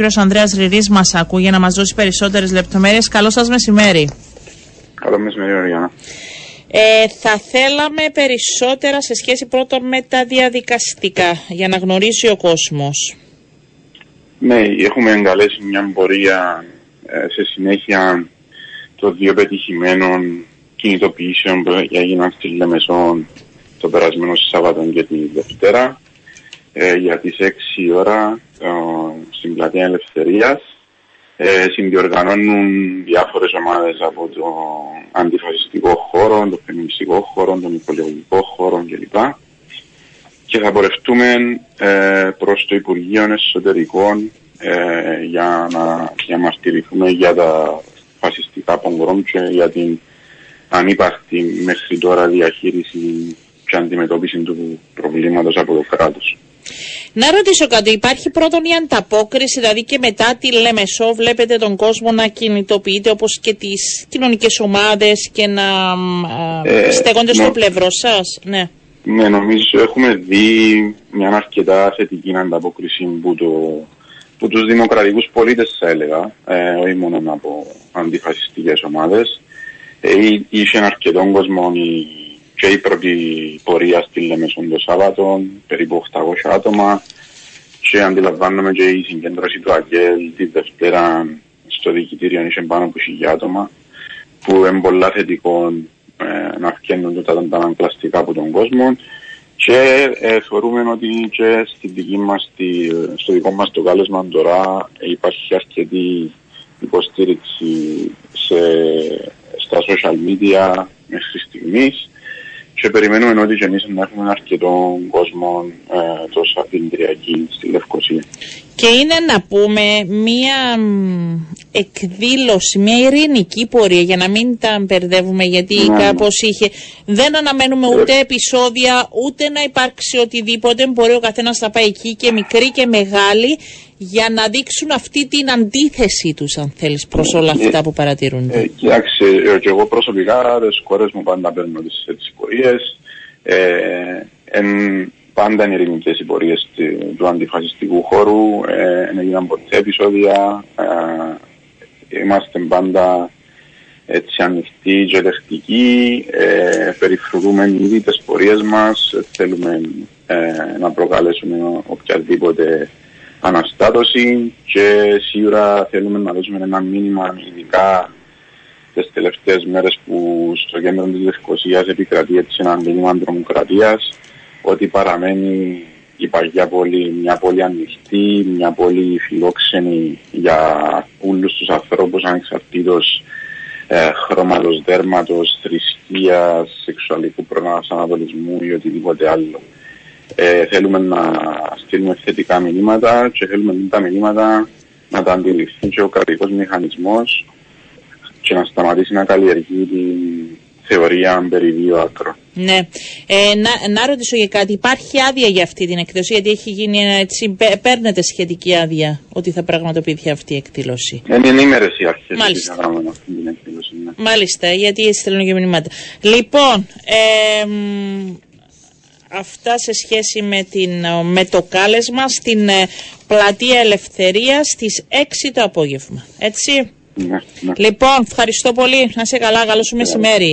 Ο κ. Ανδρέας Ριρής μας ακούει για να μας δώσει περισσότερες λεπτομέρειες. Καλό σας μεσημέρι. Καλό μεσημέρι, Οριάννα. Ε, θα θέλαμε περισσότερα σε σχέση πρώτον με τα διαδικαστικά, για να γνωρίζει ο κόσμος. Ναι, έχουμε εγκαλέσει μια πορεία ε, σε συνέχεια των δύο πετυχημένων κινητοποιήσεων που έγιναν στη Λεμεσόν το περασμένο Σάββατο και τη Δευτέρα ε, για τις 6 ώρα ε, στην Πλατεία Ελευθερίας. Ε, συνδιοργανώνουν διάφορες ομάδες από το αντιφασιστικό χώρο, το φεμινιστικό χώρο, τον υπολογικό χώρο κλπ. Και θα πορευτούμε ε, προς το Υπουργείο Εσωτερικών ε, για να διαμαρτυρηθούμε για τα φασιστικά πογκρόμ και για την ανύπαρκτη μέχρι τώρα διαχείριση και αντιμετώπιση του προβλήματος από το κράτος. Να ρωτήσω κάτι, υπάρχει πρώτον η ανταπόκριση, δηλαδή και μετά τη Λεμεσό βλέπετε τον κόσμο να κινητοποιείται όπως και τις κοινωνικές ομάδες και να ε, στέκονται στο πλευρό σας. Ναι. ναι, νομίζω έχουμε δει μια αρκετά θετική ανταπόκριση που, το, που τους δημοκρατικούς πολίτες θα έλεγα, ε, όχι μόνο από αντιφασιστικές ομάδες. Ε, είχε αρκετό κόσμο η και η πρώτη πορεία στη Λεμεσόν το Σάββατο, περίπου 800 άτομα. Και αντιλαμβάνομαι και η συγκέντρωση του ΑΚΕΛ τη Δευτέρα στο διοικητήριο είχε πάνω από 1000 άτομα που είναι πολλά θετικό ε, να φτιάχνουν τα αντανακλαστικά από τον κόσμο. Και ε, θεωρούμε ότι και στη δική μας, στη, στο δικό μας το κάλεσμα τώρα υπάρχει αρκετή υποστήριξη σε, στα social media μέχρι στιγμής και περιμένουμε ότι και εμείς να έχουμε αρκετό κόσμο ε, τόσο Σαββατοκυριακή στη Λευκοσία. Και είναι να πούμε μία εκδήλωση, μία ειρηνική πορεία για να μην τα μπερδεύουμε γιατί ναι, ναι. κάπως είχε... Δεν αναμένουμε ούτε ε. επεισόδια ούτε να υπάρξει οτιδήποτε. Μπορεί ο καθένας να πάει εκεί και μικρή και μεγάλη για να δείξουν αυτή την αντίθεση τους αν θέλεις προς όλα αυτά που παρατηρούνται. Ε, κοιτάξτε, ε, και εγώ προσωπικά τις κόρες μου πάντα παίρνω τις, τις πορείες. Ε, εν, πάντα είναι ειρηνικές οι πορείες του αντιφασιστικού χώρου. Ε, δεν έγιναν ποτέ επεισόδια. Ε, είμαστε πάντα έτσι ανοιχτοί και δεχτικοί. Ε, περιφρουρούμε ήδη τις πορείες μας. Θέλουμε ε, να προκαλέσουμε οποιαδήποτε αναστάτωση και σίγουρα θέλουμε να δώσουμε ένα μήνυμα ειδικά τις τελευταίες μέρες που στο κέντρο της Λευκοσίας επικρατεί έτσι ένα μήνυμα τρομοκρατίας ότι παραμένει η παγιά πόλη μια πόλη ανοιχτή, μια πόλη φιλόξενη για όλους τους ανθρώπους ανεξαρτήτως ε, χρώματος δέρματος, θρησκείας, σεξουαλικού προνάσανατολισμού ή οτιδήποτε άλλο. Ε, θέλουμε να στείλουμε θετικά μηνύματα και θέλουμε τα μηνύματα να τα αντιληφθεί και ο κρατικός μηχανισμός και να σταματήσει να καλλιεργεί την θεωρία περί δύο άκρων. Ναι. Ε, να, να ρωτήσω για κάτι. Υπάρχει άδεια για αυτή την εκδήλωση, γιατί έχει γίνει έτσι. Παίρνετε σχετική άδεια ότι θα πραγματοποιηθεί αυτή η εκδήλωση; Είναι ενήμερες οι αρχές Μάλιστα. αυτή την εκδήλωση. Ναι. Μάλιστα, γιατί στέλνουν και μηνύματα. Λοιπόν, ε, αυτά σε σχέση με, την, με το κάλεσμα στην ε, Πλατεία Ελευθερίας στις 6 το απόγευμα. Έτσι; Ναι, ναι. Λοιπόν, ευχαριστώ πολύ. Να είσαι καλά. Καλό σου μεσημέρι.